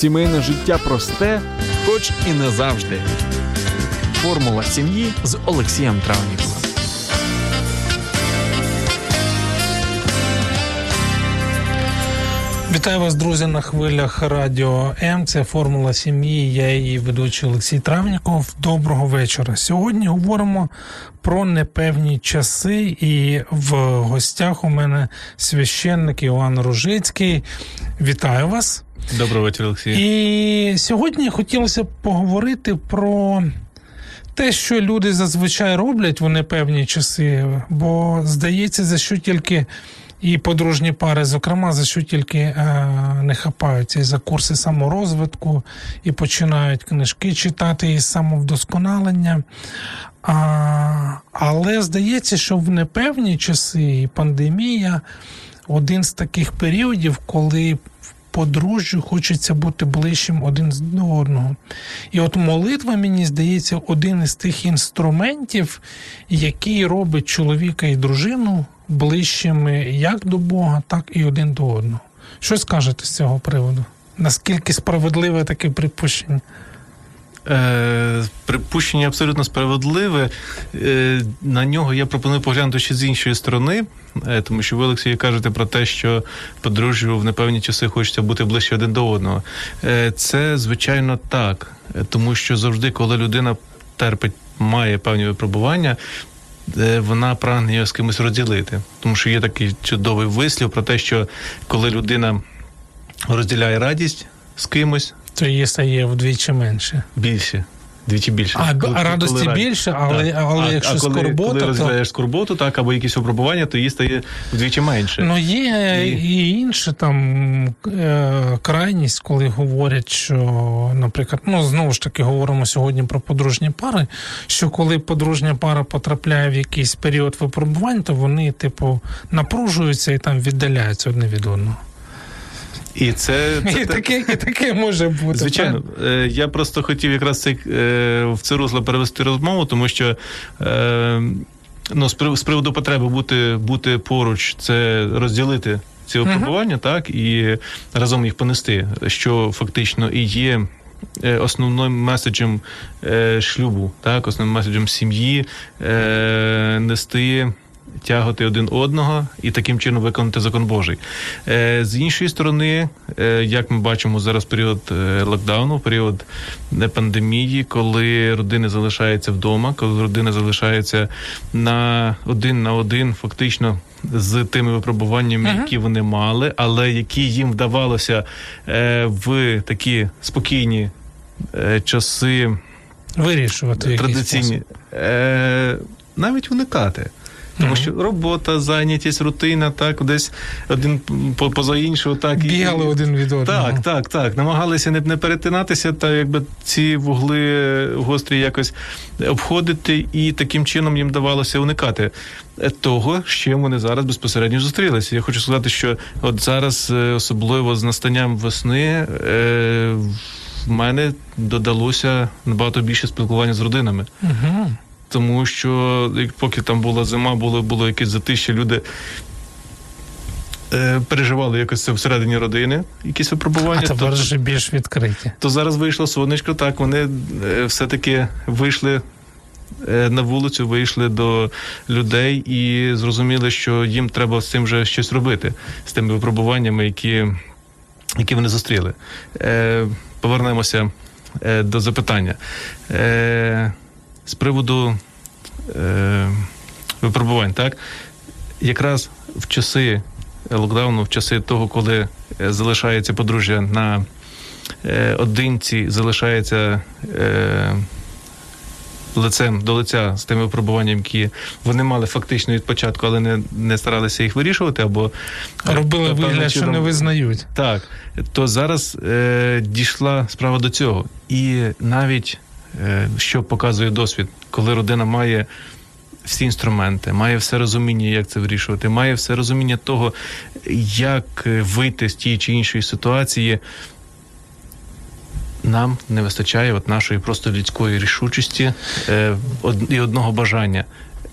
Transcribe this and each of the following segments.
Сімейне життя просте, хоч і не завжди. Формула сім'ї з Олексієм Травніковим. Вітаю вас, друзі, на хвилях радіо М. Це формула сім'ї. Я її ведучий Олексій Травніков. Доброго вечора. Сьогодні говоримо про непевні часи, і в гостях у мене священник Іван Ружицький. Вітаю вас. Доброго вечора, Олексій. І сьогодні хотілося б поговорити про. Те, що люди зазвичай роблять в непевні часи, бо здається, за що тільки і подружні пари, зокрема, за що тільки е, не хапаються і за курси саморозвитку, і починають книжки читати із самовдосконалення. А, Але здається, що в непевні часи і пандемія один з таких періодів, коли подружжю хочеться бути ближчим один до одного. І от молитва, мені здається, один із тих інструментів, який робить чоловіка і дружину ближчими як до Бога, так і один до одного. Що скажете з цього приводу? Наскільки справедливе таке припущення? Е, Припущення абсолютно справедливе. Е, На нього я пропоную поглянути ще з іншої сторони, е, тому що ви, Олексій, кажете про те, що подружжю в непевні часи хочеться бути ближче один до одного. Е, Це звичайно так, е, тому що завжди, коли людина терпить, має певні випробування. Вона прагне його з кимось розділити, тому що є такий чудовий вислів про те, що коли людина розділяє радість з кимось, То її стає вдвічі менше. Більше. Двічі більше. А, а радості раді- більше, але, Так. але а, якщо а коли, скорбота, коли то розділяєш скорботу, так, або якісь випробування, то її стає вдвічі менше. Ну, є І- і інша там е, крайність, коли говорять, що, наприклад, ну знову ж таки говоримо сьогодні про подружні пари. Що коли подружня пара потрапляє в якийсь період випробувань, то вони, типу, напружуються і там віддаляються одне від одного. І це, це І таке, і таке може бути. Звичайно, Е, я просто хотів якраз цей, е, в це русло перевести розмову, тому що е, ну, з прив- з приводу потреби бути, бути поруч, це розділити ці випробування, так, і разом їх понести, що фактично і є. Основним меседжем шлюбу, так, основним меседжем сім'ї е, нести, тягати один одного і таким чином виконати закон Божий. Е, з іншої сторони, е, як ми бачимо зараз період е, локдауну, період пандемії, коли родини залишаються вдома, коли родини залишаються на один на один, фактично. З тими випробуваннями, які вони мали, але які їм вдавалося е, в такі спокійні е, часи Вирішувати традиційні, е, навіть уникати. Тому що робота, зайнятість, рутина, так, десь один по- поза іншого, так. і- один від одного. Так, так, так. Намагалися не, не перетинатися, та якби ці вугли гострі якось обходити, і таким чином їм давалося уникати того, з чим вони зараз безпосередньо зустрілися. Я хочу сказати, що от зараз, е, особливо з настанням весни, е, в мене додалося набагато більше спілкування з родинами. Угу. Тому що поки там була зима, було, було якесь затище, люди. е, Переживали якось це всередині родини, якісь випробування. А тепер то, вже більш відкриті. то зараз вийшло сонечко, так вони е, все-таки вийшли е, на вулицю, вийшли до людей і зрозуміли, що їм треба з цим вже щось робити, з тими випробуваннями, які, які вони зустріли. Повернемося до запитання. З приводу е, випробувань, так? Якраз в часи локдауну, в часи того, коли е, залишається подружжя на е, одинці, залишається е, лицем до лиця з тими випробуваннями, які вони мали фактично від початку, але не, не старалися їх вирішувати, або Робили вигляд, що не визнають. так, то зараз е, дійшла справа до цього. І навіть що показує досвід, коли родина має всі інструменти, має все розуміння, як це вирішувати, має все розуміння того, як е, вийти з тієї чи іншої ситуації. Нам не вистачає от нашої просто людської рішучості е, і одного бажання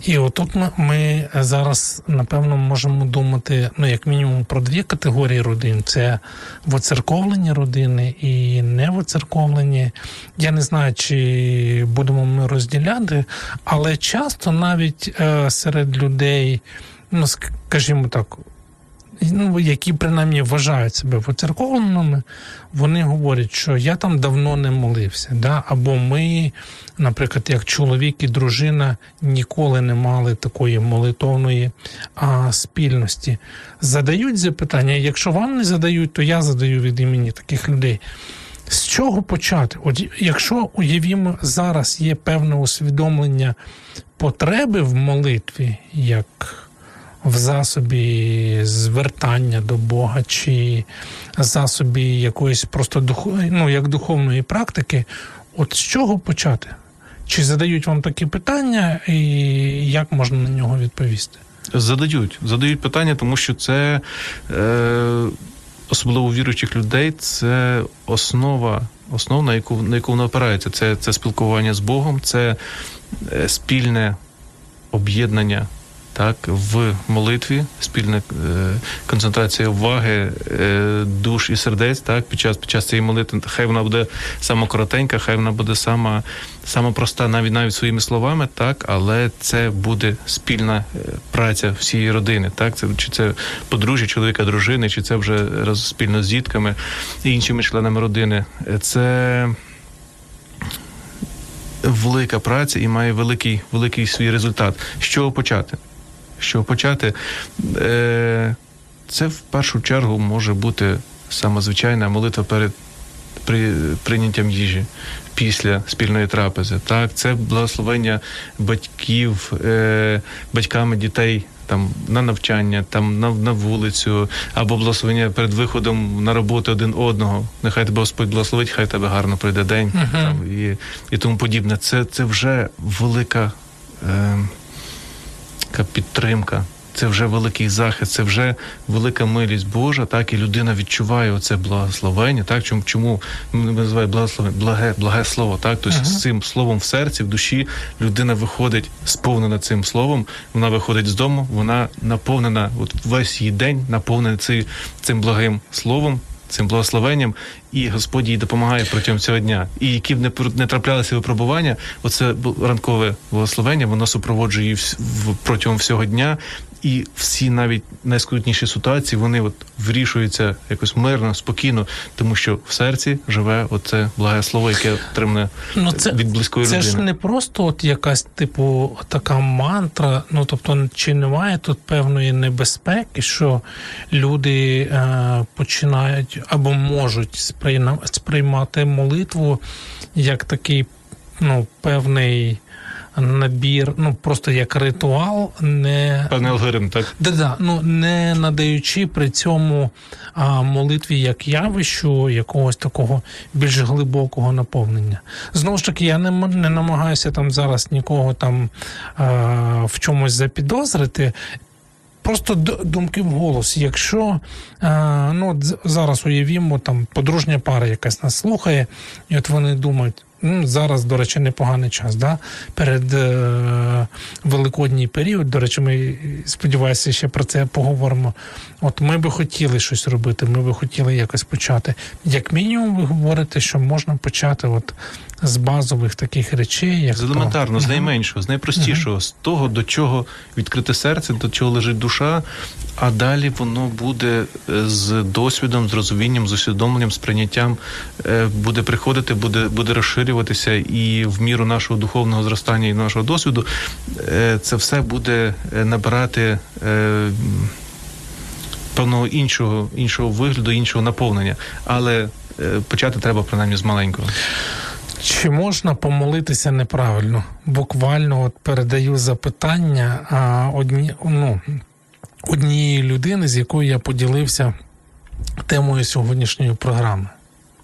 І отут ми, зараз напевно можемо думати, ну як мінімум, про дві категорії родин: це воцерковлені родини і невоцерковлені. Я не знаю, чи будемо ми розділяти, але часто навіть е, серед людей, ну скажімо так. Ну, які принаймні вважають себе воцерковленими, вони говорять, що я там давно не молився. Да? Або ми, наприклад, як чоловік і дружина ніколи не мали такої молитовної а, спільності. Задають запитання. Якщо вам не задають, то я задаю від імені таких людей. З чого почати? От якщо уявімо, зараз є певне усвідомлення потреби в молитві, як в засобі звертання до Бога, чи засобі якоїсь просто дух... ну, як духовної практики, от з чого почати? Чи задають вам такі питання, і як можна на нього відповісти? Задають, задають питання, тому що це е, особливо віруючих людей, це основа, основа, на яку на яку воно опирається. Це, це спілкування з Богом, це е, спільне об'єднання так, в молитві, спільна е, концентрація уваги, е, душ і сердець, так, під час під час цієї молитви, хай вона буде сама коротенька, хай вона буде сама сама проста, навіть навіть своїми словами, так, але це буде спільна е, праця всієї родини. Так, це чи це подружжя, чоловіка, дружини, чи це вже раз спільно з дітками і іншими членами родини. Це велика праця і має великий великий свій результат. З чого почати? Що почати, е, це в першу чергу може бути саме звичайна молитва перед при, прийняттям їжі після спільної трапези. Так, це благословення батьків, е, батьками дітей. Там на навчання, там на на вулицю, або благословення перед виходом на роботу один одного. Нехай тебе Господь благословить, хай тебе гарно пройде день uh-huh. там, і і тому подібне. Це це вже велика е, підтримка. Це вже великий захист, це вже велика милість Божа, так і людина відчуває оце благословення. Так чому чому ми називаємо благословення, благе, благе слово. Так, тобто uh-huh. з цим словом в серці, в душі людина виходить сповнена цим словом. Вона виходить з дому, вона наповнена. От весь її день наповнений цим, цим благим словом цим благословенням, і Господь їй допомагає протягом цього дня. І які б не не траплялися випробування, оце ранкове благословення, воно супроводжує її протягом всього дня, і всі навіть найскрутніші ситуації вони от вирішуються якось мирно, спокійно, тому що в серці живе оце благе слово, яке отримане ну, це, від близької це людини. Це ж не просто от якась типу така мантра. Ну тобто, чи немає тут певної небезпеки, що люди е, починають або можуть сприймати молитву як такий ну певний набір, ну просто як ритуал, не певний алгоритм, так Да-да, ну не надаючи при цьому а, молитві як явищу якогось такого більш глибокого наповнення. Знову ж таки, я не не намагаюся там зараз нікого там а, в чомусь запідозрити. Просто думки в голос. Якщо ну зараз уявімо, там подружня пара якась нас слухає, і от вони думають. Зараз, до речі, непоганий час. Да? Перед е, великодній період, до речі, ми сподіваюся, ще про це поговоримо. От ми би хотіли щось робити, ми би хотіли якось почати. Як мінімум, ви говорите, що можна почати от з базових таких речей, як з елементарно, то... з найменшого, з найпростішого, з того, до чого відкрите серце, до чого лежить душа, а далі воно буде е, з досвідом, з розумінням, з усвідомленням, з прийняттям е, буде приходити, буде буде розширюватися, і в міру нашого духовного зростання і нашого досвіду е, це все буде набирати. Певного іншого іншого вигляду, іншого наповнення, але почати треба принаймні з маленького. Чи можна помолитися неправильно? Буквально от передаю запитання а, одні, ну, однієї людини, з якою я поділився темою сьогоднішньої програми.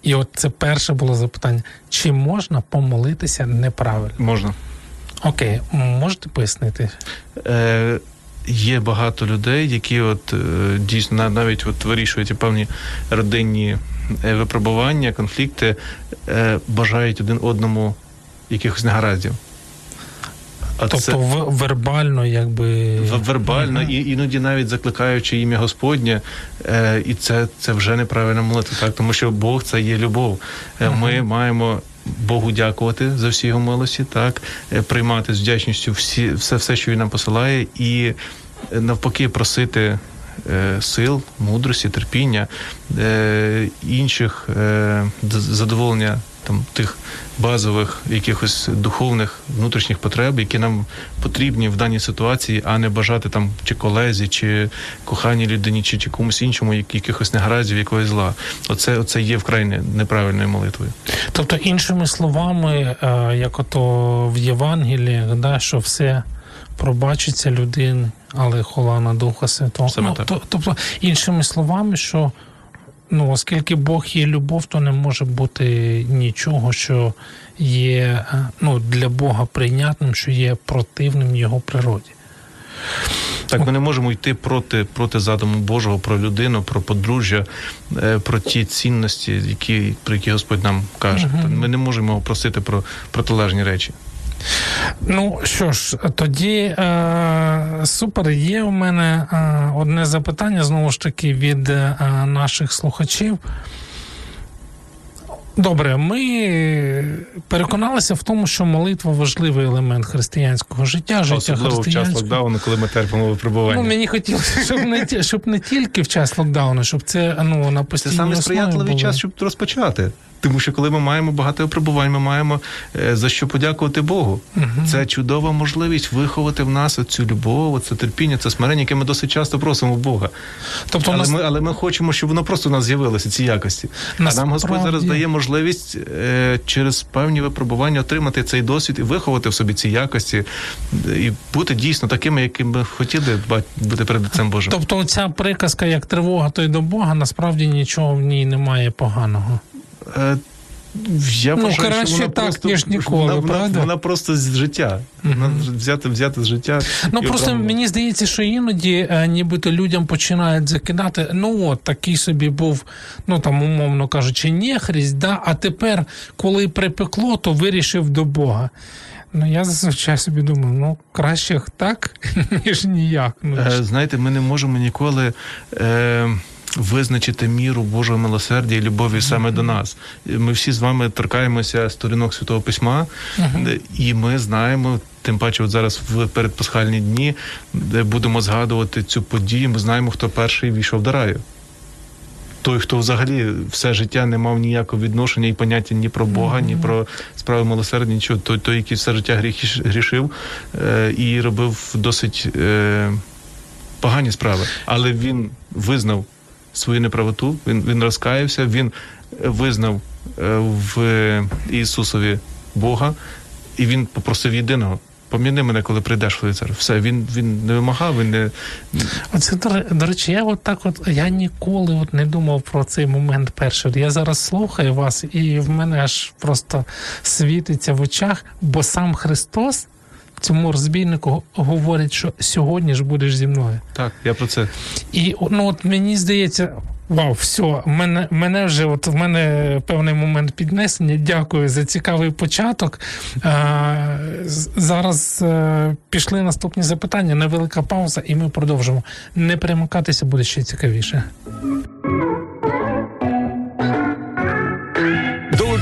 І от це перше було запитання: чи можна помолитися неправильно? Можна. Окей, можете пояснити? Е, Є багато людей, які от е, дійсно навіть от вирішують певні родинні випробування, конфлікти е, бажають один одному якихось негараздів. А тобто це... вербально, якби вербально, і іноді навіть закликаючи ім'я Господнє, е, і це це вже неправильна молитва, так тому що Бог це є любов. Е, uh Ми маємо Богу дякувати за всі його милості, так е, приймати з вдячністю всі все, все, що він нам посилає, і е, навпаки, просити. Е, сил, мудрості, терпіння, інших задоволення там тих базових якихось духовних внутрішніх потреб, які нам потрібні в даній ситуації, а не бажати там чи колезі, чи коханій людині, чи, чи комусь іншому, якихось негараздів, якогось зла. Оце оце є вкрай неправильною молитвою. Тобто, іншими словами, е, як ото в Євангелії, да, що все пробачиться людині, але хола на Духа Святого. Саме ну, так. Тобто, іншими словами, що ну, оскільки Бог є любов, то не може бути нічого, що є е, ну, для Бога прийнятним, що є противним його природі. Так, ми не можемо йти проти проти задуму Божого про людину, про подружжя, е, про ті цінності, які про які Господь нам каже. Ми не можемо просити про протилежні речі. Ну що ж, тоді е, супер. Є у мене е, одне запитання знову ж таки від е, наших слухачів. Добре, ми переконалися в тому, що молитва важливий елемент християнського життя, життя Особливо християнського. в час локдауну, коли ми терпимо випробування. Ну, мені хотілося, щоб не щоб не тільки в час локдауну, щоб це ну на постійній Це саме сприятливий час, щоб розпочати. Тому що коли ми маємо багато випробувань, ми маємо е, за що подякувати Богу. Угу. Це чудова можливість виховати в нас цю любов, це терпіння, це смирення, яке ми досить часто просимо Бога. Тобто, але нас... ми але ми хочемо, щоб воно просто в нас з'явилося, ці якості. Насправді... А нам Господь зараз дає можливість е, через певні випробування отримати цей досвід і виховати в собі ці якості, і бути дійсно такими, якими ми хотіли бути перед лицем Божим. Тобто, ця приказка, як тривога, то й до Бога, насправді нічого в ній немає поганого. Я ну, вважаю, краще що вона так, просто, ніж ніколи, вона, правда? Вона, вона просто з життя. Вона взяти, взяти з життя. Ну просто окремо. мені здається, що іноді е, нібито людям починають закидати. Ну от такий собі був, ну там умовно кажучи, нехрість, да, а тепер, коли припекло, то вирішив до Бога. Ну, я зазвичай собі думаю, ну краще так, ніж ніяк. Ну, е, Знаєте, ми не можемо ніколи. Е, визначити міру Божого милосердя і любові саме до нас. Ми всі з вами торкаємося сторінок святого письма, і ми знаємо. Тим паче, от зараз в передпасхальні дні, де будемо згадувати цю подію, ми знаємо, хто перший війшов до раю. Той, хто взагалі все життя не мав ніякого відношення і поняття ні про Бога, mm-hmm. ні про справи милосердя, нічого. Той, той, який все життя гріх, грішив е, і робив досить е, погані справи, але він визнав свою неправоту. Він він розкаявся, він визнав е, в Ісусові Бога, і він попросив єдиного. Поміни мене, коли прийдеш твою. Все, він він не вимагав, він не. Оце, до речі, я от так от я ніколи от не думав про цей момент перший. Я зараз слухаю вас, і в мене аж просто світиться в очах, бо сам Христос цьому розбійнику говорять, що сьогодні ж будеш зі мною. Так, я про це. І ну от мені здається. Вау, все, мене мене вже от в мене певний момент піднесення. Дякую за цікавий початок. А, Зараз а, е, пішли наступні запитання. Невелика пауза, і ми продовжимо. Не перемикатися буде ще цікавіше.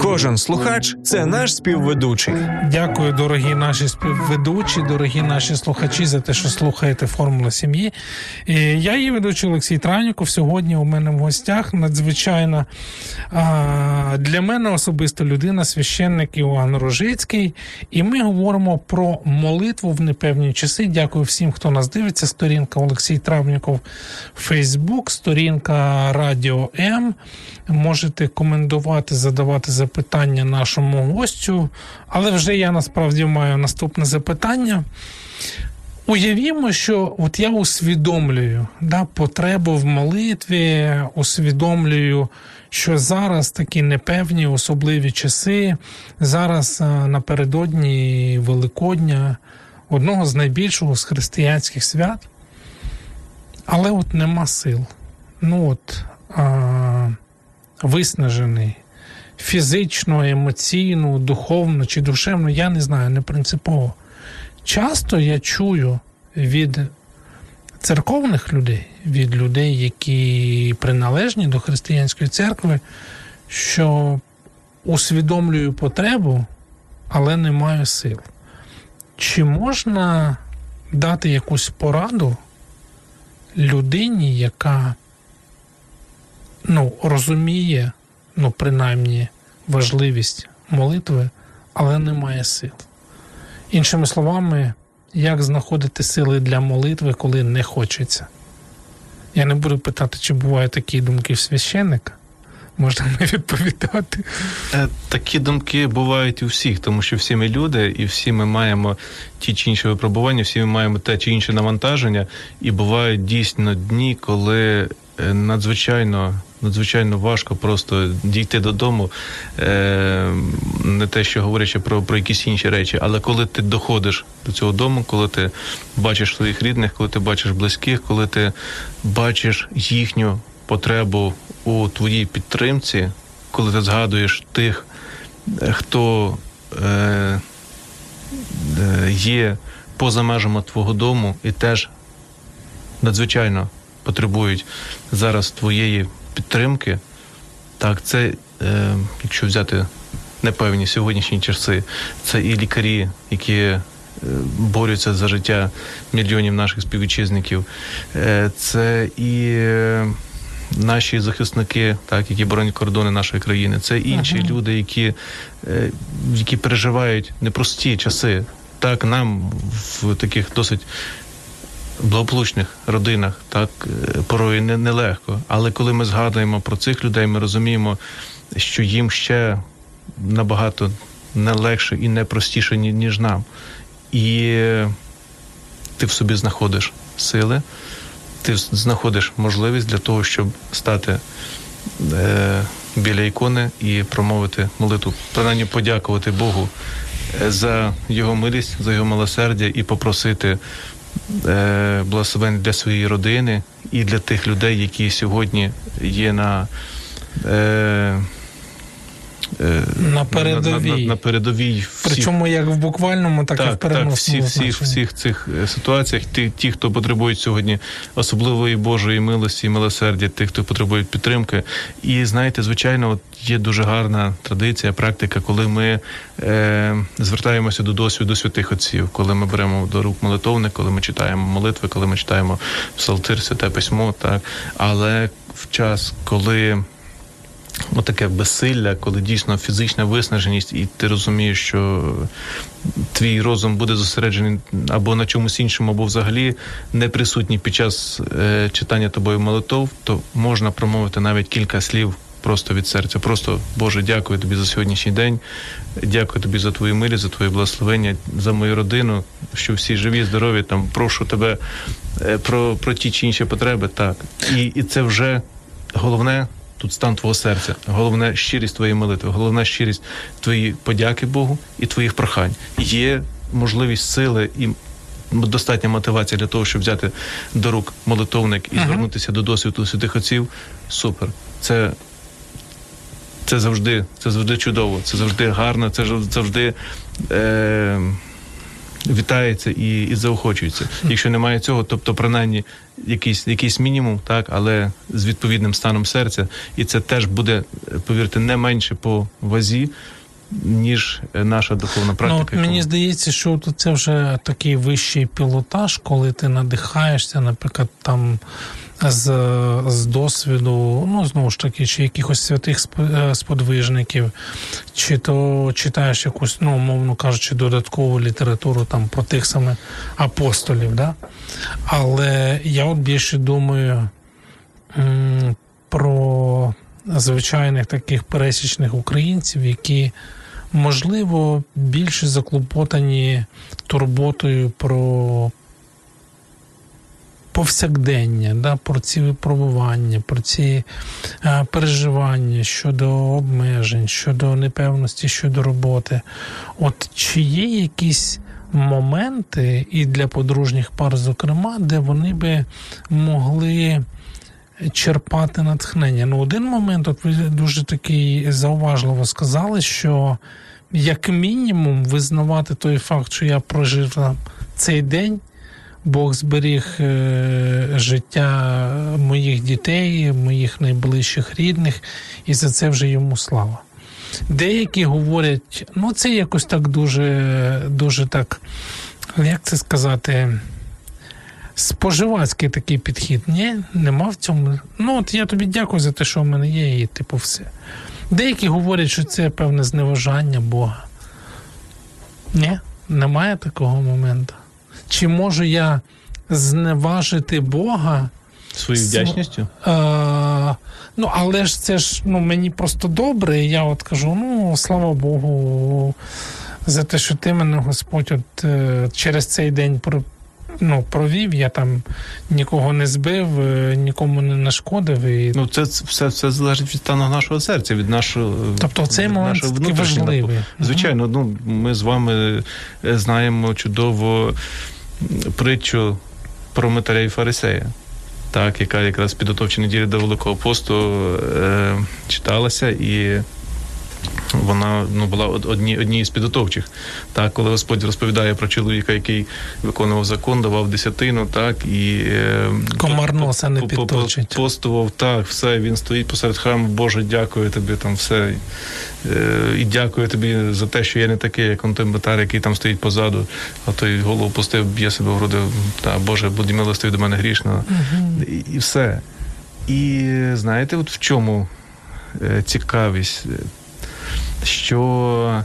Кожен слухач це наш співведучий. Дякую, дорогі наші співведучі, дорогі наші слухачі, за те, що слухаєте формула сім'ї. Я її ведучий Олексій Траніков. Сьогодні у мене в гостях надзвичайно для мене особисто людина, священник Іван Рожицький. І ми говоримо про молитву в непевні часи. Дякую всім, хто нас дивиться. Сторінка Олексій Травніков, Фейсбук, сторінка Радіо М. Можете коментувати, задавати запитання нашому гостю, але вже я насправді маю наступне запитання. Уявімо, що от я усвідомлюю да, потребу в молитві, усвідомлюю, що зараз такі непевні особливі часи, зараз напередодні Великодня, одного з найбільшого з християнських свят, але от нема сил. Ну от а, виснажений фізично, емоційно, духовно чи душевно, я не знаю, не принципово. Часто я чую від церковних людей, від людей, які приналежні до християнської церкви, що усвідомлюю потребу, але не маю сил. Чи можна дати якусь пораду людині, яка ну, розуміє, ну, принаймні, важливість молитви, але не має сил? Іншими словами, як знаходити сили для молитви, коли не хочеться? Я не буду питати, чи бувають такі думки в священника. Можна не відповідати. Е, Такі думки бувають у всіх, тому що всі ми люди, і всі ми маємо ті чи інші випробування, всі ми маємо те чи інше навантаження, і бувають дійсно дні, коли е, надзвичайно. Надзвичайно важко просто дійти додому, е, не те, що говорячи про, про якісь інші речі, але коли ти доходиш до цього дому, коли ти бачиш своїх рідних, коли ти бачиш близьких, коли ти бачиш їхню потребу у твоїй підтримці, коли ти згадуєш тих, е, хто е, е, є поза межами твого дому і теж надзвичайно потребують зараз твоєї підтримки, так, це, е, якщо взяти непевні сьогоднішні часи, це і лікарі, які е, борються за життя мільйонів наших співвітчизників, е, це і е, наші захисники, так, які боронять кордони нашої країни, це інші Ага. люди, які, е, які переживають непрості часи. Так, нам в таких досить благополучних родинах, так е, порою не, нелегко. Але коли ми згадуємо про цих людей, ми розуміємо, що їм ще набагато не легше і не простіше, ніж нам. І е, ти в собі знаходиш сили, ти знаходиш можливість для того, щоб стати е, біля ікони і промовити молитву, принаймні подякувати Богу е, за його милість, за його милосердя і попросити е, благословень для своєї родини і для тих людей, які сьогодні є на. Е, На передовій. На, на, на передовій всіх Причому як в буквальному, так, і в так, так, всі, всіх, всіх цих е, ситуаціях, ті, ті, хто потребують сьогодні особливої Божої милості і милосердя, тих, хто потребує підтримки. І знаєте, звичайно, от є дуже гарна традиція, практика, коли ми е, звертаємося до досвіду святих отців, коли ми беремо до рук молитовник, коли ми читаємо молитви, коли ми читаємо псалтир, святе письмо, так. Але в час, коли Отаке безсилля, коли дійсно фізична виснаженість, і ти розумієш, що твій розум буде зосереджений або на чомусь іншому, або взагалі не присутній під час е, читання тобою молитов, то можна промовити навіть кілька слів просто від серця. Просто Боже, дякую тобі за сьогоднішній день. Дякую тобі за твою милість, за твоє благословення, за мою родину, що всі живі, здорові. Там прошу тебе е, про, про ті чи інші потреби. Так. І, і це вже головне. Тут стан твого серця, головне щирість твоєї молитви, головна щирість твої подяки Богу і твоїх прохань. Є можливість сили і достатня мотивація для того, щоб взяти до рук молитовник і Ага. звернутися до досвіду святих отців. Супер. Це, це завжди, це завжди чудово, це завжди гарно, це завжди. Е- Вітається і, і заохочується. Якщо немає цього, тобто принаймні якийсь, якийсь мінімум, так, але з відповідним станом серця, і це теж буде, повірте, не менше по вазі, ніж наша духовна Ну, практика. от мені здається, що це вже такий вищий пілотаж, коли ти надихаєшся, наприклад, там з, з досвіду, ну знову ж таки, чи якихось святих е, сподвижників, чи то читаєш якусь, ну, умовно кажучи, додаткову літературу там про тих самих апостолів. Да? Але я от більше думаю м, про звичайних таких пересічних українців, які можливо більше заклопотані турботою про повсякдення, да, про ці випробування, про ці е, переживання щодо обмежень, щодо непевності, щодо роботи. От чи є якісь моменти, і для подружніх пар, зокрема, де вони би могли черпати натхнення? Ну, один момент, от ви дуже такий зауважливо сказали, що як мінімум визнавати той факт, що я прожив цей день. Бог зберіг е, життя моїх дітей, моїх найближчих рідних, і за це вже йому слава. Деякі говорять, ну це якось так дуже, дуже так, як це сказати, споживацький такий підхід. Ні, нема в цьому. Ну, от я тобі дякую за те, що в мене є, і типу все. Деякі говорять, що це певне зневажання Бога. Ні, немає такого моменту. Чи можу я зневажити Бога? Своєю вдячністю? Е, ну, але ж це ж ну, мені просто добре, і я от кажу: ну, слава Богу, за те, що ти мене, Господь, от е, через цей день про, ну, провів, я там нікого не збив, е, нікому не нашкодив. І... Ну, це це все, все залежить від стану нашого серця, від нашого тобто цей момент такий важливий. Звичайно, ну ми з вами знаємо чудово притчу про Митаря і Фарисея. Так, яка якраз підготовчі неділі до Великого посту е, читалася, і вона ну, була од- одні, однією з підготовчих. Так, коли Господь розповідає про чоловіка, який виконував закон, давав десятину, так і е, Комар носа не підточить. Постував, так, все, він стоїть посеред храму, Боже, дякую тобі там все. Е, і дякую тобі за те, що я не такий, як он той Митар, який там стоїть позаду, а той голову пустив, б'є себе в груди, та Боже, будь милостивий до мене грішного. І, і все. І знаєте, от в чому е, цікавість, що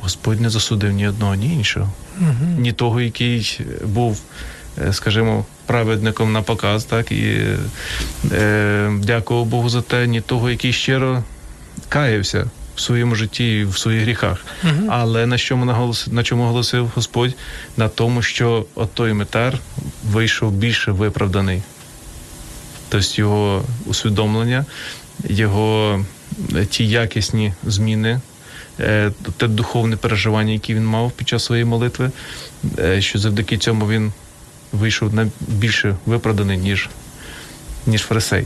Господь не засудив ні одного, ні іншого Мгм. ні того, який був, е, скажімо, праведником на показ, так і е, дякував Богу за те, ні того, який щиро каявся в своєму житті і в своїх гріхах. Мгм. Але на чому наголос, на чому голосив Господь? На тому, що от той метар вийшов більше виправданий. Тобто його усвідомлення, його е, ті якісні зміни, е, те духовне переживання, яке він мав під час своєї молитви, е, що завдяки цьому він вийшов на більше виправданий, ніж, ніж фарисей.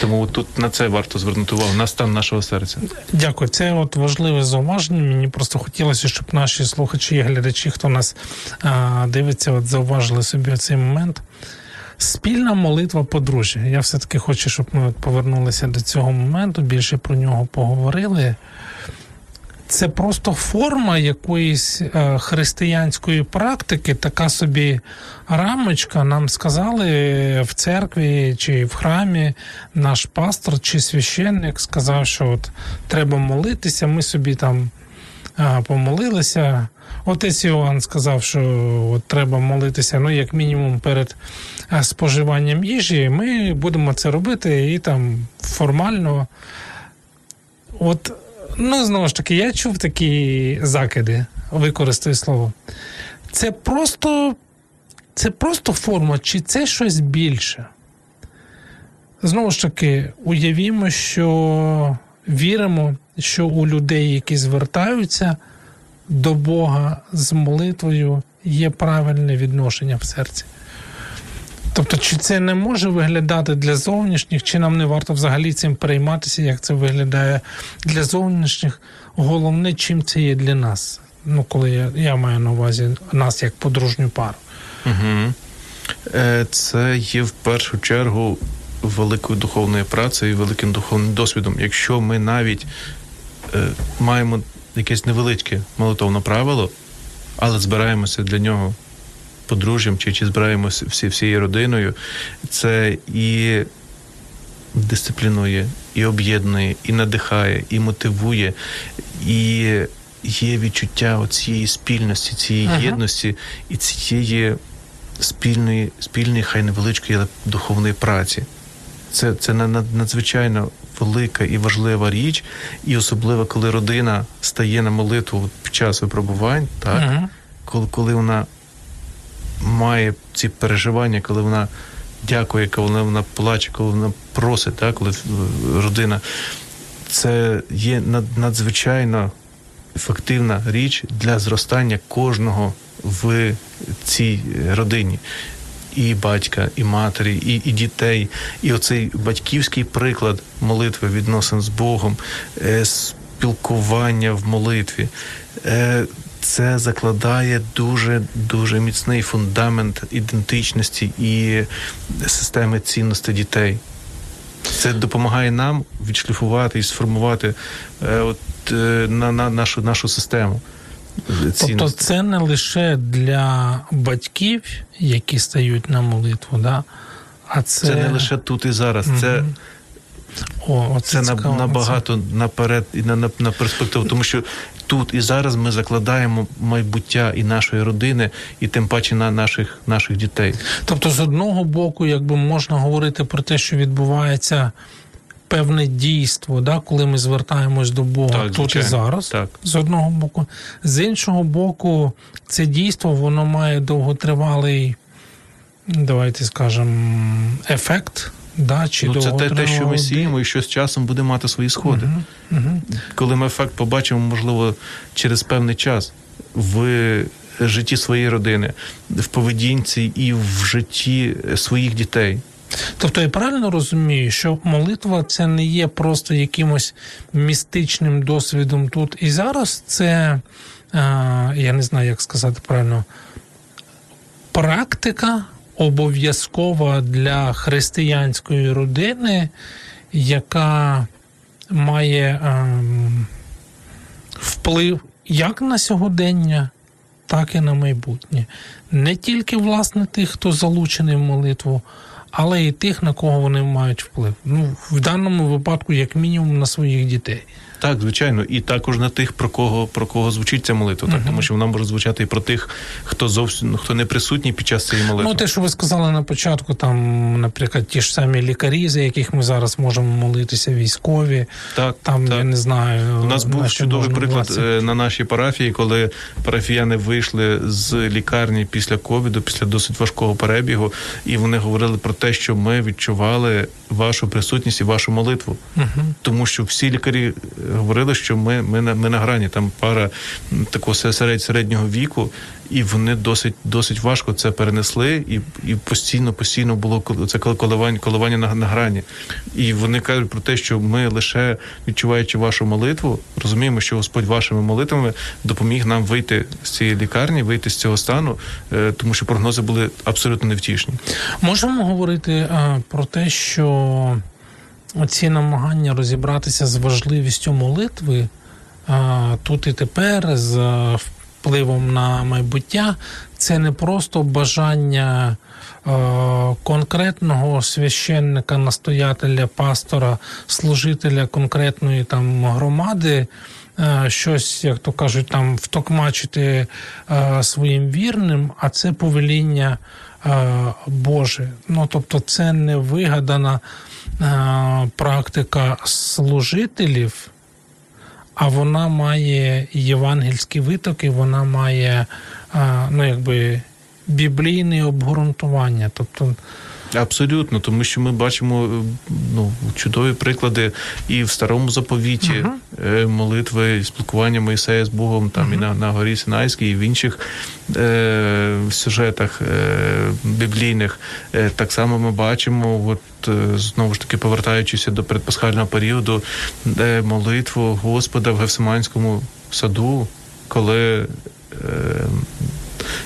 Тому тут на це варто звернути увагу, на стан нашого серця. Дякую. Це от важливе зауваження. Мені просто хотілося, щоб наші слухачі і глядачі, хто нас а, дивиться, от зауважили собі цей момент. Спільна молитва подружжя. Я все-таки хочу, щоб ми повернулися до цього моменту, більше про нього поговорили. Це просто форма якоїсь е, християнської практики, така собі рамочка. Нам сказали в церкві чи в храмі наш пастор чи священник сказав, що от треба молитися. Ми собі там помолилися. Отець Іоанн сказав, що от треба молитися, ну, як мінімум, перед споживанням їжі. Ми будемо це робити і там формально. От, ну, знову ж таки, я чув такі закиди, використаю слово. Це просто, це просто форма, чи це щось більше? Знову ж таки, уявімо, що віримо, що у людей, які звертаються до Бога з молитвою, є правильне відношення в серці. Тобто, чи це не може виглядати для зовнішніх, чи нам не варто взагалі цим перейматися, як це виглядає для зовнішніх? Головне, чим це є для нас. Ну, коли я, я маю на увазі нас як подружню пару. Угу. Це є в першу чергу великою духовною працею і великим духовним досвідом. Якщо ми навіть е, маємо якесь невеличке молитовне правило, але збираємося для нього подружжям чи, чи збираємося всі, всією родиною, це і дисциплінує, і об'єднує, і надихає, і мотивує, і є відчуття цієї спільності, цієї Ага. єдності і цієї спільної, спільної, хай невеличкої, але духовної праці. Це, це на- на- надзвичайно велика і важлива річ, і особливо, коли родина стає на молитву під час випробувань, так, Угу. коли, коли вона має ці переживання, коли вона дякує, коли вона плаче, коли вона просить, так, коли родина. Це є надзвичайно ефективна річ для зростання кожного в цій родині. І батька, і матері, і і дітей, і оцей батьківський приклад молитви відносин з Богом, е, спілкування в молитві. Е, це закладає дуже дуже міцний фундамент ідентичності і системи цінностей дітей. Це допомагає нам відшліфувати і сформувати е, от, е, на, на нашу нашу систему. Тобто це не лише для батьків, які стають на молитву, да? а це Це не лише тут і зараз. Угу. Це О, це цікаво, набагато це. наперед і на, на, на перспективу, тому що тут і зараз ми закладаємо майбуття і нашої родини, і тим паче на наших наших дітей. Тобто, з одного боку, якби можна говорити про те, що відбувається. Певне дійство, да, коли ми звертаємось до Бога так, тут звичайно. і зараз, так. з одного боку. З іншого боку, це дійство воно має довготривалий, давайте скажемо, ефект. Да, чи ну, Це те, те, що ми сіємо, і що з часом буде мати свої сходи. Uh-huh, uh-huh. Коли ми ефект побачимо, можливо, через певний час в житті своєї родини, в поведінці і в житті своїх дітей. Тобто я правильно розумію, що молитва це не є просто якимось містичним досвідом тут і зараз, це, я не знаю, як сказати правильно, практика обов'язкова для християнської родини, яка має ем, вплив як на сьогодення, так і на майбутнє. Не тільки власне тих, хто залучений в молитву, але і тих, на кого вони мають вплив. Ну, в даному випадку, як мінімум, на своїх дітей. Так, звичайно, і також на тих, про кого про кого звучить ця молитва, так uh-huh. тому що вона може звучати і про тих, хто зовсім хто не присутній під час цієї молитви. Ну, те, що ви сказали на початку, там, наприклад, ті ж самі лікарі, за яких ми зараз можемо молитися, військові. Так, там так. я не знаю. У нас був чудовий приклад власне. на нашій парафії, коли парафіяни вийшли з лікарні після ковіду, після досить важкого перебігу, і вони говорили про те, що ми відчували вашу присутність і вашу молитву, uh-huh. тому що всі лікарі говорили, що ми ми, на ми на грані. Там пара такого серед, середнього віку, і вони досить досить важко це перенесли, і і постійно постійно було це коливання, коливання на, на грані. І вони кажуть про те, що ми лише відчуваючи вашу молитву, розуміємо, що Господь вашими молитвами допоміг нам вийти з цієї лікарні, вийти з цього стану, тому що прогнози були абсолютно невтішні. Можемо говорити а, про те, що оці намагання розібратися з важливістю молитви тут і тепер з впливом на майбуття, це не просто бажання конкретного священника, настоятеля, пастора, служителя конкретної там громади. Щось, як то кажуть, там втокмачити а, своїм вірним, а це повеління а, Боже. Ну тобто, це не вигадана практика служителів, а вона має євангельські витоки, вона має ну, якби, біблійне обґрунтування. Тобто, Абсолютно, тому що ми бачимо ну, чудові приклади і в старому заповіті uh-huh. молитви, спілкування Моїсея з Богом, там uh-huh. і на на горі Синайській, і в інших е, сюжетах е, біблійних. Е, так само ми бачимо, от е, знову ж таки повертаючися до предпасхального періоду, де молитву Господа в Гефсиманському саду, коли. Е,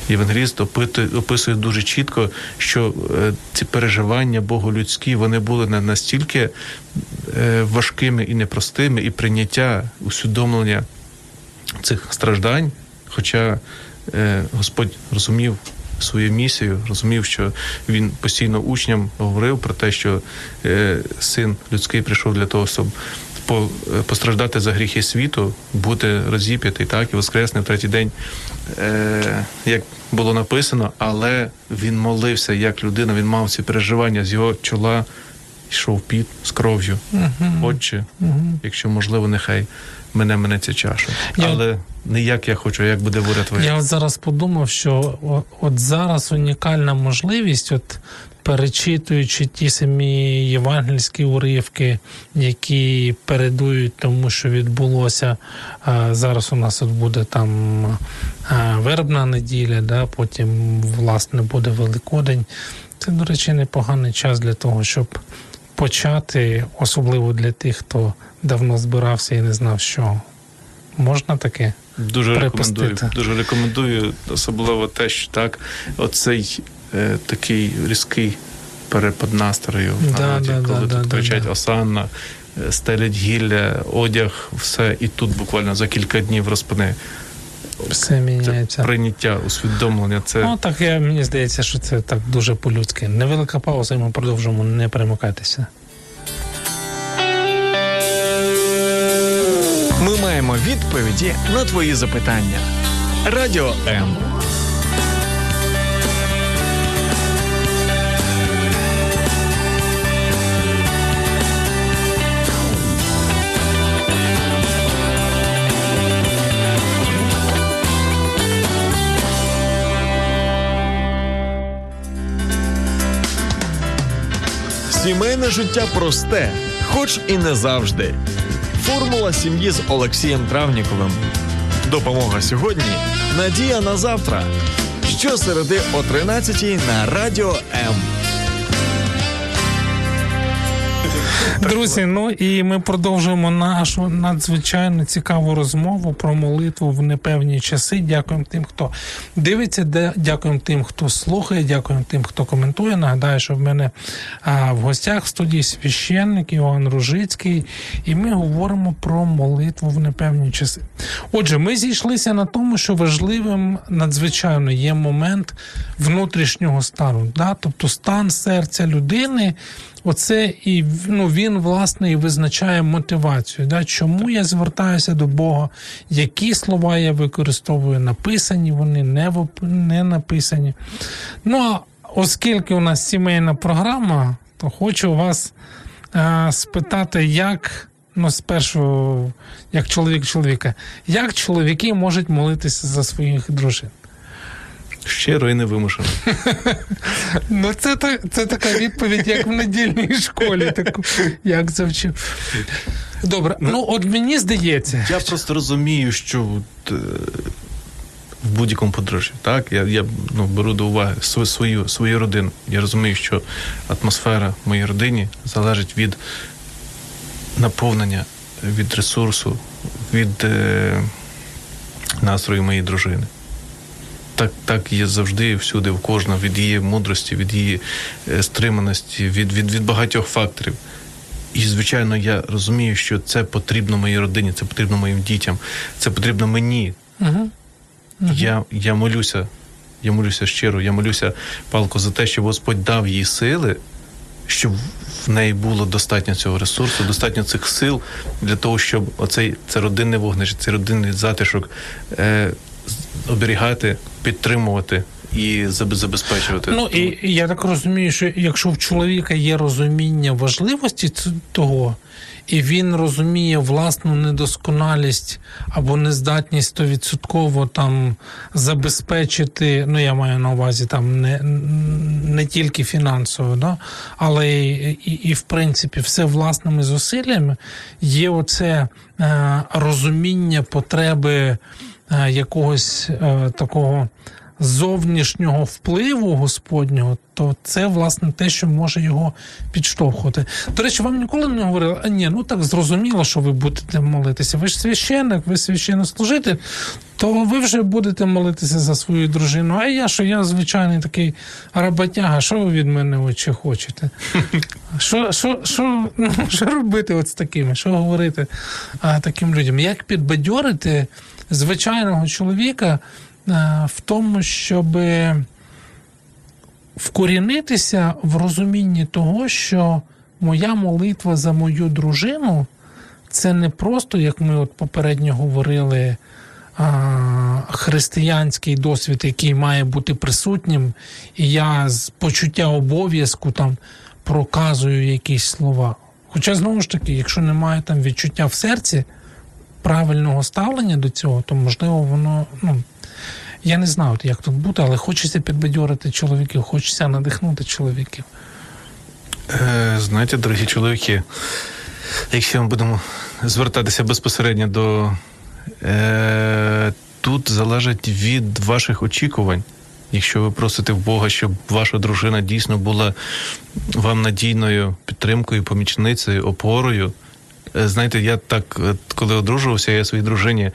Євангеліст описує дуже чітко, що ці переживання боголюдські вони були настільки важкими і непростими, і прийняття усвідомлення цих страждань. Хоча Господь розумів свою місію, розумів, що він постійно учням говорив про те, що син людський прийшов для того, щоб постраждати за гріхи світу, бути розіп'ятий, так і воскресний в третій день, е, як було написано, але він молився як людина, він мав ці переживання з його чола йшов під з кров'ю. Отче, якщо можливо, нехай мене мене ця чаша. Я- Але не як я хочу, а як буде воля твоя. Я от зараз подумав, що от зараз унікальна можливість, от перечитуючи ті самі євангельські уривки, які передують тому, що відбулося. Зараз у нас от буде там вербна неділя, да, потім, власне, буде Великодень. Це, до речі, непоганий час для того, щоб почати, особливо для тих, хто давно збирався і не знав, що можна таке. Дуже рекомендую. Дуже рекомендую, особливо те, що так, оцей е, такий різкий перепад настрою в Да, народі, да, коли да, тут да, кричать да. Осанна, е, стелять гілля, одяг, все, і тут буквально за кілька днів розпане. Все Це прийняття, усвідомлення. Це Ну так я, мені здається, що це так дуже по-людськи. Невелика пауза, і ми продовжимо не перемикатися. Ми маємо відповіді на твої запитання. Радіо М. Сімейне життя просте, хоч і не завжди. Формула сім'ї з Олексієм Травніковим. Допомога сьогодні. Надія на завтра. Щосереди о 13 на Радіо М. Друзі, ну і ми продовжуємо нашу надзвичайно цікаву розмову про молитву в непевні часи. Дякуємо тим, хто дивиться, дякуємо тим, хто слухає, дякуємо тим, хто коментує. Нагадаю, що в мене в гостях в студії священник Іван Ружицький, і ми говоримо про молитву в непевні часи. Отже, ми зійшлися на тому, що важливим надзвичайно є момент внутрішнього стану, да? тобто стан серця людини. Оце і ну, він власне і визначає мотивацію. Да? Чому я звертаюся до Бога, які слова я використовую, написані вони, не, не написані. Ну а оскільки у нас сімейна програма, то хочу вас е, спитати, як. Ну, спершу, як чоловік чоловіка, як чоловіки можуть молитися за своїх дружин? Щиро і невимушено. Ну, це, це така відповідь, як в недільній школі, таку, як завчив. Добре, ну от мені здається, Я просто розумію, що от, е, в будь-якому подружжі, так, я, я ну, беру до уваги свою, свою, свою родину. Я розумію, що атмосфера в моїй родині залежить від наповнення, від ресурсу, від е, настрою моєї дружини. Так, так є завжди всюди, в кожного, від її мудрості, від її е, стриманості, від, від, від багатьох факторів. І, звичайно, я розумію, що це потрібно моїй родині, це потрібно моїм дітям, це потрібно мені. Угу. Я, я молюся, я молюся щиро, я молюся палко за те, щоб Господь дав їй сили, щоб в неї було достатньо цього ресурсу, достатньо цих сил для того, щоб оцей це родинне вогнище, цей родинний затишок е, оберігати, підтримувати і забезпечувати. Ну і я так розумію, що якщо в чоловіка є розуміння важливості того, і він розуміє власну недосконалість або нездатність стовідсотково там забезпечити, ну я маю на увазі там не, не тільки фінансово, да, але і, і, і в принципі все власними зусиллями, є оце е, розуміння потреби якогось е, такого зовнішнього впливу Господнього, то це власне те, що може його підштовхувати. До речі, вам ніколи не говорили, а ні, ну так зрозуміло, що ви будете молитися. Ви ж священник, ви священнослужитель, то ви вже будете молитися за свою дружину. А я що я звичайний такий роботяга, що ви від мене очі хочете? Що, що, що, ну, що робити от з такими? Що говорити а, таким людям? Як підбадьорити звичайного чоловіка а, в тому, щоб вкорінитися в розумінні того, що моя молитва за мою дружину це не просто, як ми от попередньо говорили, християнський досвід, який має бути присутнім, і я з почуття обов'язку там проказую якісь слова. Хоча, знову ж таки, якщо немає там відчуття в серці правильного ставлення до цього, то можливо воно. ну, Я не знаю, як тут бути, але хочеться підбадьорити чоловіків, хочеться надихнути чоловіків. Е, знаєте, дорогі чоловіки, якщо ми будемо звертатися безпосередньо до е, тут залежить від ваших очікувань. Якщо ви просите в Бога, щоб ваша дружина дійсно була вам надійною підтримкою, помічницею, опорою. Е, Знаєте, я так, коли одружувався, я своїй дружині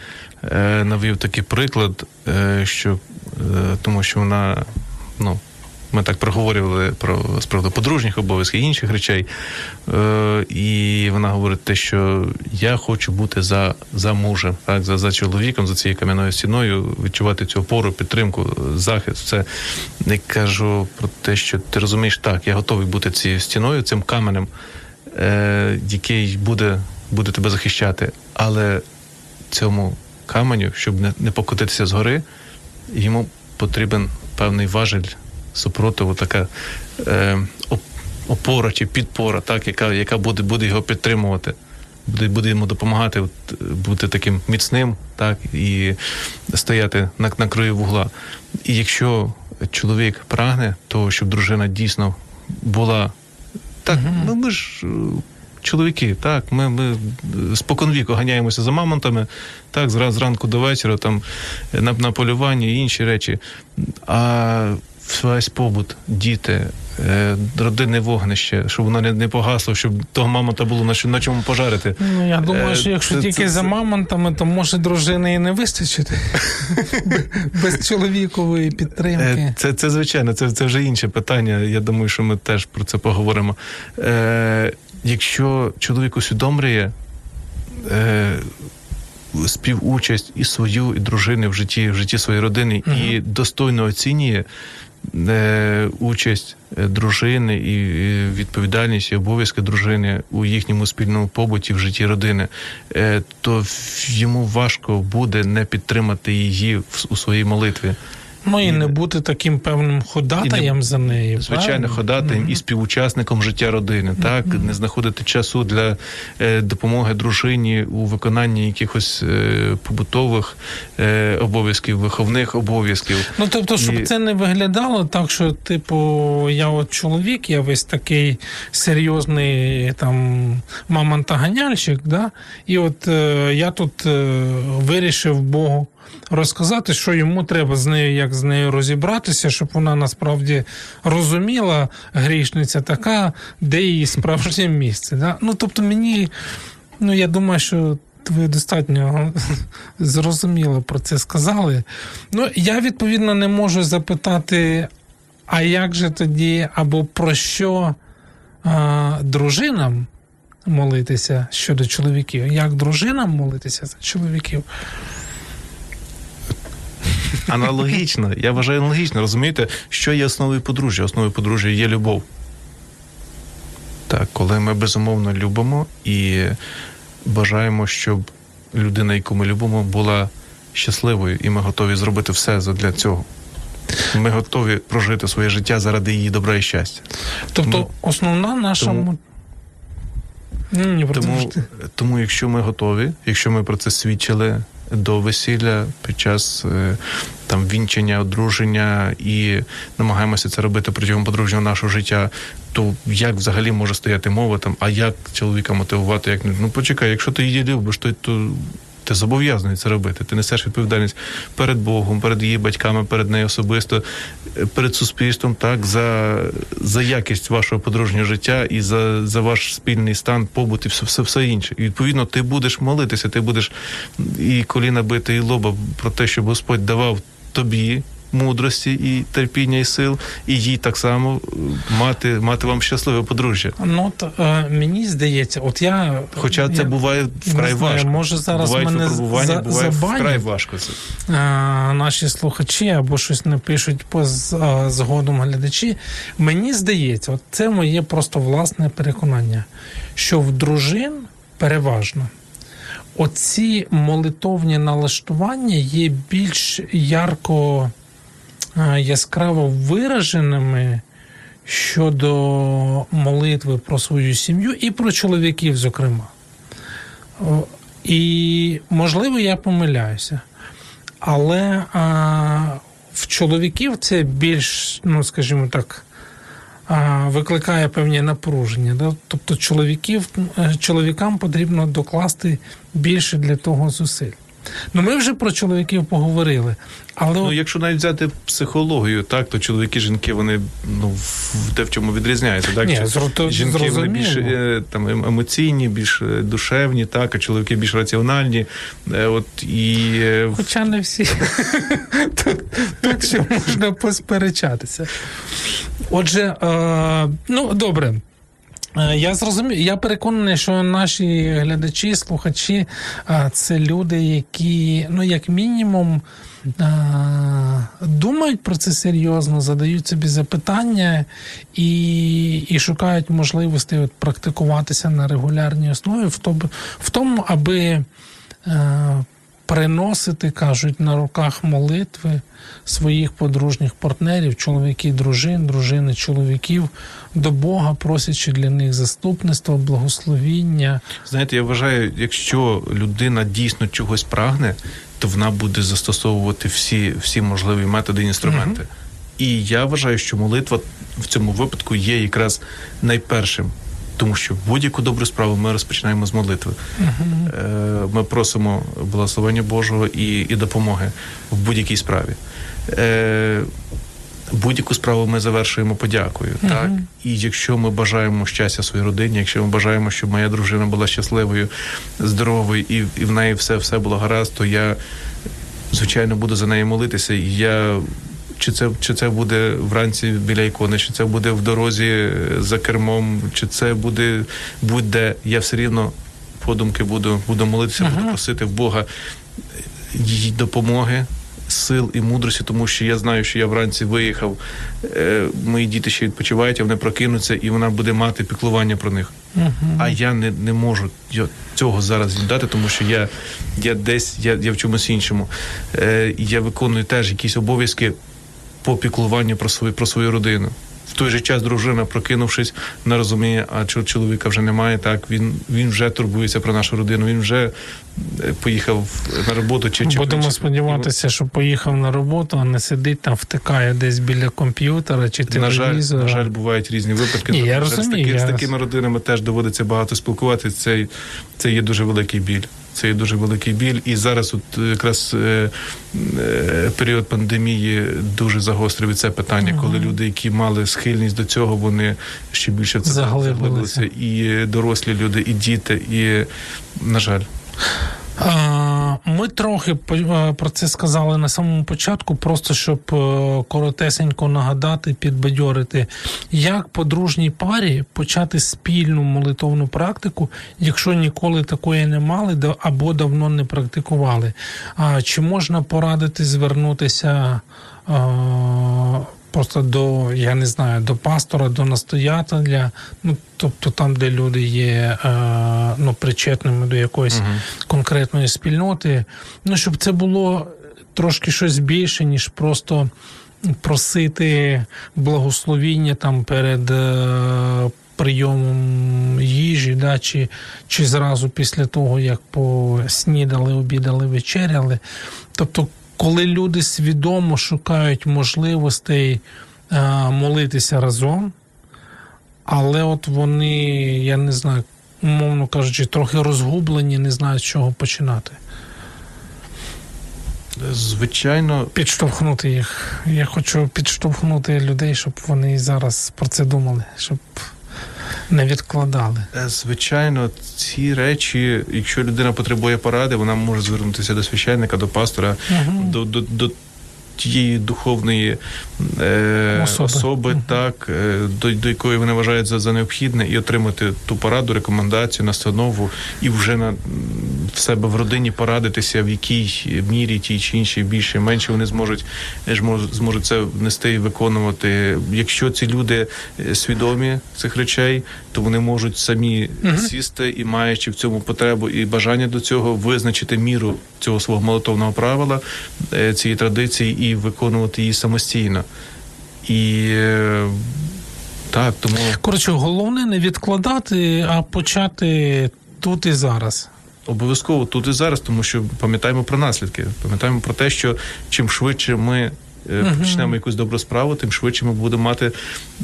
е, навів такий приклад, е, що тому що вона, ну, ми так проговорювали про з приводу подружніх обов'язків і інших речей. Е, і вона говорить те, що я хочу бути за, за мужем, так, за, за чоловіком, за цією кам'яною стіною, відчувати цю опору, підтримку, захист. Все. Я кажу про те, що ти розумієш, так, я готовий бути цією стіною, цим каменем, е, який буде, буде тебе захищати. Але цьому каменю, щоб не, не покотитися згори, йому потрібен певний важель супротиву, така е, опора чи підпора, так, яка, яка буде, буде його підтримувати, буде, буде йому допомагати от, бути таким міцним, так, і стояти на, на краю вугла. І якщо чоловік прагне того, щоб дружина дійсно була так, ну ми ж. е, Чоловіки, так, ми, ми споконвіку ганяємося за мамонтами, так, зранку до вечора, там на, на полюванні і інші речі. А весь побут, діти, е, родинне вогнище, щоб воно не, погасло, щоб того мамонта було на, на чому пожарити. Ну, я думаю, Е, що якщо це- тільки це- за мамонтами, то може дружини і не вистачити без чоловікової підтримки. Е, Це, це звичайно, це, це вже інше питання. Я думаю, що ми теж про це поговоримо. Е, якщо чоловік усвідомлює е, співучасть і свою, і дружини в житті, в житті своєї родини, і достойно оцінює участь е, дружини і відповідальність і обов'язки дружини у їхньому спільному побуті в житті родини, е, то йому важко буде не підтримати її у своїй молитві. Ну і і не не- бути таким певним ходатаєм за нею. Звичайно, правильно? ходатаєм і співучасником життя родини, так не знаходити часу для е, допомоги дружині у виконанні якихось е, побутових е, обов'язків, виховних обов'язків. Ну тобто, щоб І- це не виглядало так, що, типу, я от чоловік, я весь такий серйозний там мамонтаганяльщик, да? і от е, я тут е, вирішив Богу розказати, що йому треба з нею, як з нею розібратися, щоб вона насправді розуміла, грішниця така, де її справжнє місце. Да? Ну тобто мені, ну я думаю, що. Ви достатньо зрозуміло про це сказали. Ну, я відповідно не можу запитати, а як же тоді, або про що а, дружинам молитися щодо чоловіків? Як дружинам молитися за чоловіків? Аналогічно, я вважаю аналогічно, розумієте, що є основою подружжя? Основою подружжя є любов. Так, коли ми безумовно любимо і бажаємо, щоб людина, яку ми любимо, була щасливою, і ми готові зробити все для цього. Ми готові прожити своє життя заради її добра і щастя. Тобто, Тому- основна наша. тому- Ні, Тому, тому, якщо ми готові, якщо ми про це свідчили до весілля під час е, там вінчення, одруження і намагаємося це робити протягом подружнього нашого життя, то як взагалі може стояти мова там, а як чоловіка мотивувати? Як ну почекай, якщо ти її любиш, то, то ти зобов'язаний це робити. Ти несеш відповідальність перед Богом, перед її батьками, перед нею особисто, е, перед суспільством, так за, за якість вашого подружнього життя і за, за ваш спільний стан, побут і все, все, все інше. І відповідно ти будеш молитися, ти будеш і коліна бити, і лоба про те, щоб Господь давав тобі. Мудрості і терпіння і сил, і їй так само е, мати, мати вам щасливе подружжя. Ну, то, е, мені здається, от я. Хоча це я, буває вкрай знаю, важко. може, зараз Бувають мене за- буває забанять. вкрай важко це. е, наші слухачі або щось напишуть по згодом глядачі. Мені здається, от це моє просто власне переконання, що в дружин переважно оці молитовні налаштування є більш ярко яскраво вираженими. щодо молитви про свою сім'ю і про чоловіків, зокрема. І, можливо, я помиляюся. Але а, в чоловіків це більш, ну скажімо так, а, викликає певні напруження. Да? Тобто чоловіків, е, чоловікам потрібно докласти більше для того зусиль. Ну, ми вже про чоловіків поговорили. Але Ну, якщо навіть взяти психологію, так то чоловіки, жінки, вони ну в те в чому відрізняються. Так Ні, Чи- зро- то жінки вони більш е, там ем- емоційні, більш е, душевні, так, а чоловіки більш раціональні. Е, От і Хоча не всі. Тут, ще можна посперечатися. Отже, ну добре. Е, Я зрозумів, я переконаний, що наші глядачі, слухачі це люди, які, ну, як мінімум, думають про це серйозно, задають собі запитання і, і шукають можливості от, практикуватися на регулярній основі в тому, в тому аби е, приносити, кажуть, на руках молитви своїх подружніх партнерів, чоловіків, дружин, дружини, чоловіків до Бога, просячи для них заступництва, благословіння. знаєте, я вважаю, якщо людина дійсно чогось прагне, то вона буде застосовувати всі, всі можливі методи і інструменти. І я вважаю, що молитва в цьому випадку є якраз найпершим. Тому що будь-яку добру справу ми розпочинаємо з молитви. Е, Ми просимо благословення Божого і, і допомоги в будь-якій справі. Е, Будь-яку справу ми завершуємо подякою. Так? І якщо ми бажаємо щастя своїй родині, якщо ми бажаємо, щоб моя дружина була щасливою, здоровою і, і в неї все, все було гаразд, то я звичайно буду за нею молитися. І я чи це, чи це буде вранці біля ікони, чи це буде в дорозі е, за кермом, чи це буде будь-де, я все рівно подумки буду, буду молитися, буду просити в Бога їй допомоги. Сил і мудрості, тому що я знаю, що я вранці виїхав. Е, мої діти ще відпочивають, а вони прокинуться, і вона буде мати піклування про них. А я не, не можу цього зараз дати, тому що я, я десь я, я в чомусь іншому. Е, я виконую теж якісь обов'язки по піклуванню про свою про свою родину. В той же час дружина, прокинувшись, не розуміє, а чого чоловіка вже немає. Так він він вже турбується про нашу родину. Він вже е, поїхав на роботу. Чи чи Будемо чи- сподіватися, що поїхав на роботу, а не сидить там, втикає десь біля комп'ютера чи На жаль, на жаль, бувають різні випадки. Ні, я розумію, з, таки, я- з такими родинами теж доводиться багато спілкуватися. Це, це є дуже великий біль. Це є дуже великий біль. І зараз, от е, якраз е, е, період пандемії дуже загострив це питання, коли люди, які мали схильність до цього, вони ще більше в це заглибилися. І дорослі люди, і діти, і на жаль. Ми трохи по- про це сказали на самому початку, просто щоб е, коротесенько нагадати, підбадьорити, як подружній парі почати спільну молитовну практику, якщо ніколи такої не мали або давно не практикували. Чи можна порадити звернутися? Просто до, я не знаю, до пастора, до настоятеля, ну тобто там, де люди є е, ну, причетними до якоїсь конкретної спільноти, ну щоб це було трошки щось більше, ніж просто просити благословіння там перед е, прийомом їжі, да, чи, чи зразу після того, як поснідали, обідали, вечеряли. Тобто, коли люди свідомо шукають можливостей е, молитися разом, але от вони, я не знаю, умовно кажучи, трохи розгублені, не знають з чого починати. Звичайно, Підштовхнути їх. Я хочу підштовхнути людей, щоб вони зараз про це думали, щоб не відкладали. Е, Звичайно, ці речі, якщо людина потребує поради, вона може звернутися до священника, до пастора, до, до, до тієї духовної е, Особи. особи, так, е, до, до якої вони вважають за, за необхідне, і отримати ту пораду, рекомендацію, настанову, і вже на в себе в родині порадитися, в якій мірі тій чи іншій більше, менше вони зможуть е, зможуть це внести і виконувати. Якщо ці люди е, свідомі цих речей, то вони можуть самі сісти і маючи в цьому потребу і бажання до цього визначити міру цього свого молитовного правила, цієї традиції і виконувати її самостійно. І е, Так, тому Коротше, головне не відкладати, а почати тут і зараз. обов'язково тут і зараз, тому що пам'ятаємо про наслідки. Пам'ятаємо про те, що чим швидше ми е, почнемо якусь добру справу, тим швидше ми будемо мати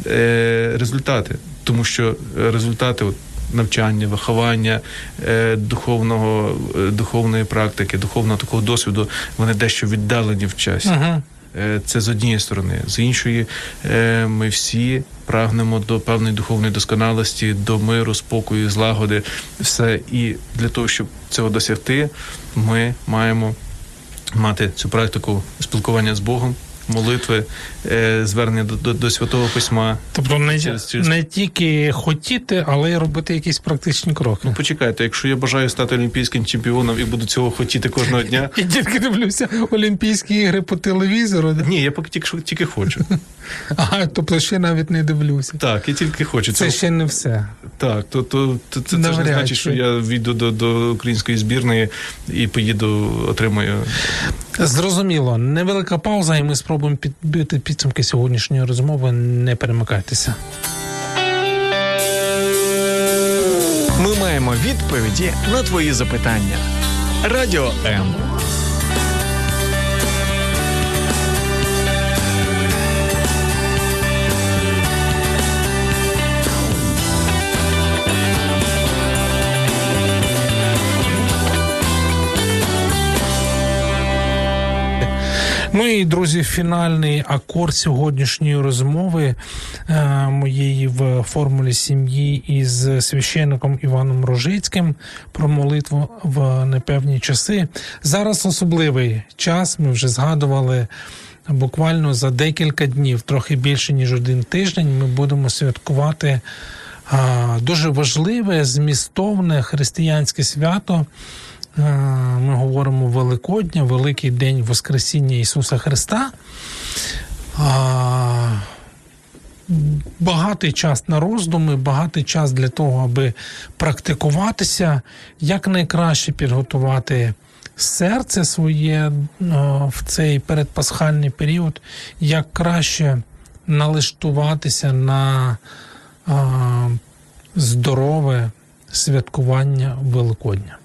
е, результати. Тому що результати от, навчання, виховання, е, духовного, е, духовної практики, духовного такого досвіду, вони дещо віддалені в часі. Угу. Е, Це з однієї сторони, з іншої, ми всі прагнемо до певної духовної досконалості, до миру, спокою, злагоди, все. І для того, щоб цього досягти, ми маємо мати цю практику спілкування з Богом, молитви, е, звернення до, до, до святого письма. Тобто не, Через- через- не тільки хотіти, але й робити якісь практичні кроки. Ну почекайте, якщо я бажаю стати олімпійським чемпіоном і буду цього хотіти кожного дня. І тільки дивлюся Олімпійські ігри по телевізору. Ні, я поки тільки, тільки хочу. Ага, тобто ще навіть не дивлюся. Так, я тільки хочу. Це це ще не все. Так, то, то, то це, це ж не значить, що я війду до, до української збірної і поїду, отримаю. Зрозуміло, невелика пауза, і ми спробуємо підбити підсумки сьогоднішньої розмови. Не перемикайтеся. Ми маємо відповіді на твої запитання. Радіо М. Ну і друзі, фінальний акорд сьогоднішньої розмови е, моєї в формулі сім'ї із священником Іваном Рожицьким про молитву в непевні часи. Зараз особливий час. Ми вже згадували. Буквально за декілька днів, трохи більше ніж один тиждень, ми будемо святкувати а, дуже важливе, змістовне християнське свято. А, Ми говоримо Великодня, Великий День Воскресіння Ісуса Христа. Багатий час на роздуми, багатий час для того, аби практикуватися, як найкраще підготувати серце своє в цей передпасхальний період, як краще налаштуватися на здорове святкування Великодня.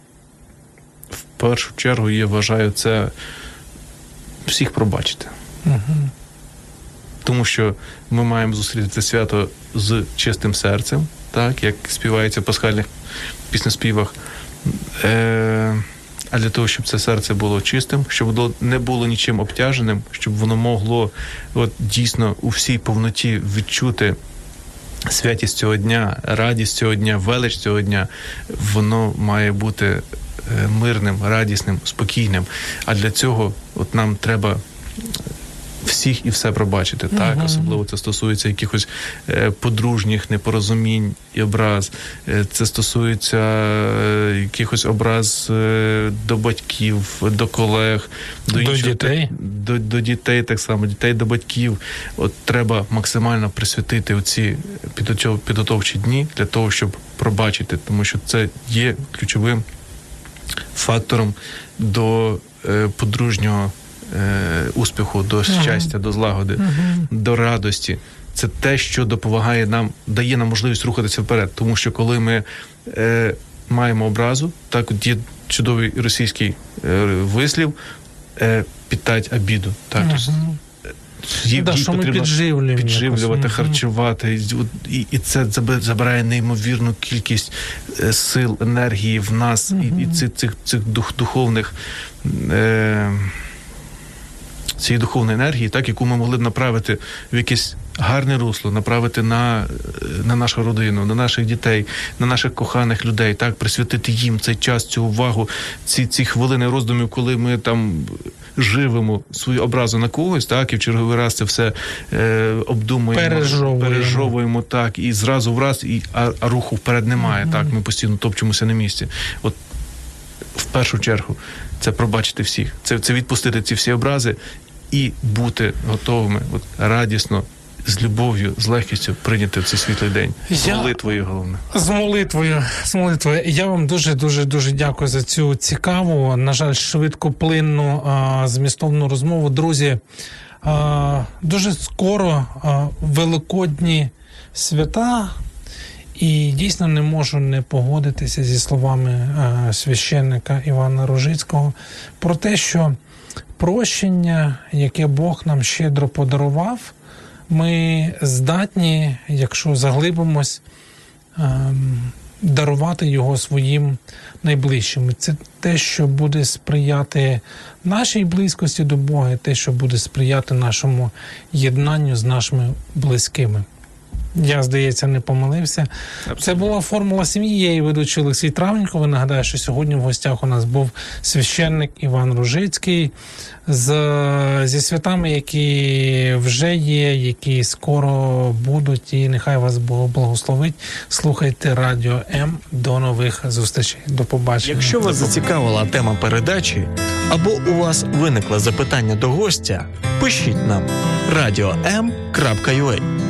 В першу чергу я вважаю це всіх пробачити. Угу. Тому що ми маємо зустріти це свято з чистим серцем, так, як співається в пасхальних піснеспівах. Е- а для того, щоб це серце було чистим, щоб воно не було нічим обтяженим, щоб воно могло от, дійсно у всій повноті відчути святість цього дня, радість цього дня, велич цього дня, воно має бути мирним, радісним, спокійним. А для цього от нам треба всіх і все пробачити. Так, Мгм. особливо це стосується якихось е, подружніх непорозумінь і образ. Е, Це стосується е, якихось образ е, до батьків, до колег, до, До дітей. до, до дітей так само, дітей до батьків. От треба максимально присвятити оці підготов- підготовчі дні для того, щоб пробачити, тому що це є ключовим фактором до е, подружнього е, успіху, до щастя, до злагоди, до радості. Це те, що допомагає нам, дає нам можливість рухатися вперед. Тому що коли ми е, маємо образу, так от є чудовий російський е, вислів е, підтать обіду. Так, тобто, їй- Да, що ми потрібно підживлюємо. підживлювати, якось. Харчувати, І і, і це забирає неймовірну кількість е, сил, енергії в нас, і, і цих, цих, цих дух, духовних. Е, цієї духовної енергії, так, яку ми могли б направити в якесь гарне русло, направити на, е, на нашу родину, на наших дітей, на наших коханих людей, так, присвятити їм цей час, цю увагу, ці, ці хвилини роздумів, коли ми там живемо свою образу на когось, так, і в черговий раз це все е, обдумуємо, Пережовуємо. пережовуємо, так, і зразу враз, і, а, а руху вперед немає. Так, ми постійно топчемося на місці. От в першу чергу це пробачити всіх, це, це відпустити ці всі образи і бути готовими от, радісно, з любов'ю, з легкістю прийняти в цей світлий день. З Я- молитвою головне. З молитвою, з молитвою. Я вам дуже дуже дуже дякую за цю цікаву, на жаль, швидкоплинну а, змістовну розмову. Друзі, а, дуже скоро а, великодні свята. І дійсно не можу не погодитися зі словами е, священника Івана Рожицького про те, що прощення, яке Бог нам щедро подарував, ми здатні, якщо заглибимось, ем, дарувати його своїм найближчим. Це те, що буде сприяти нашій близькості до Бога, те, що буде сприяти нашому єднанню з нашими близькими. Я, здається, не помилився. Це була формула сім'ї. Я її ведучий Олексій Травніков. Нагадаю, що сьогодні в гостях у нас був священник Іван Ружицький з, зі святами, які вже є, які скоро будуть. І нехай вас Бог благословить. Слухайте радіо М. До нових зустрічей. До побачення. Якщо вас зацікавила тема передачі або у вас виникло запитання до гостя, пишіть нам radio.m.ua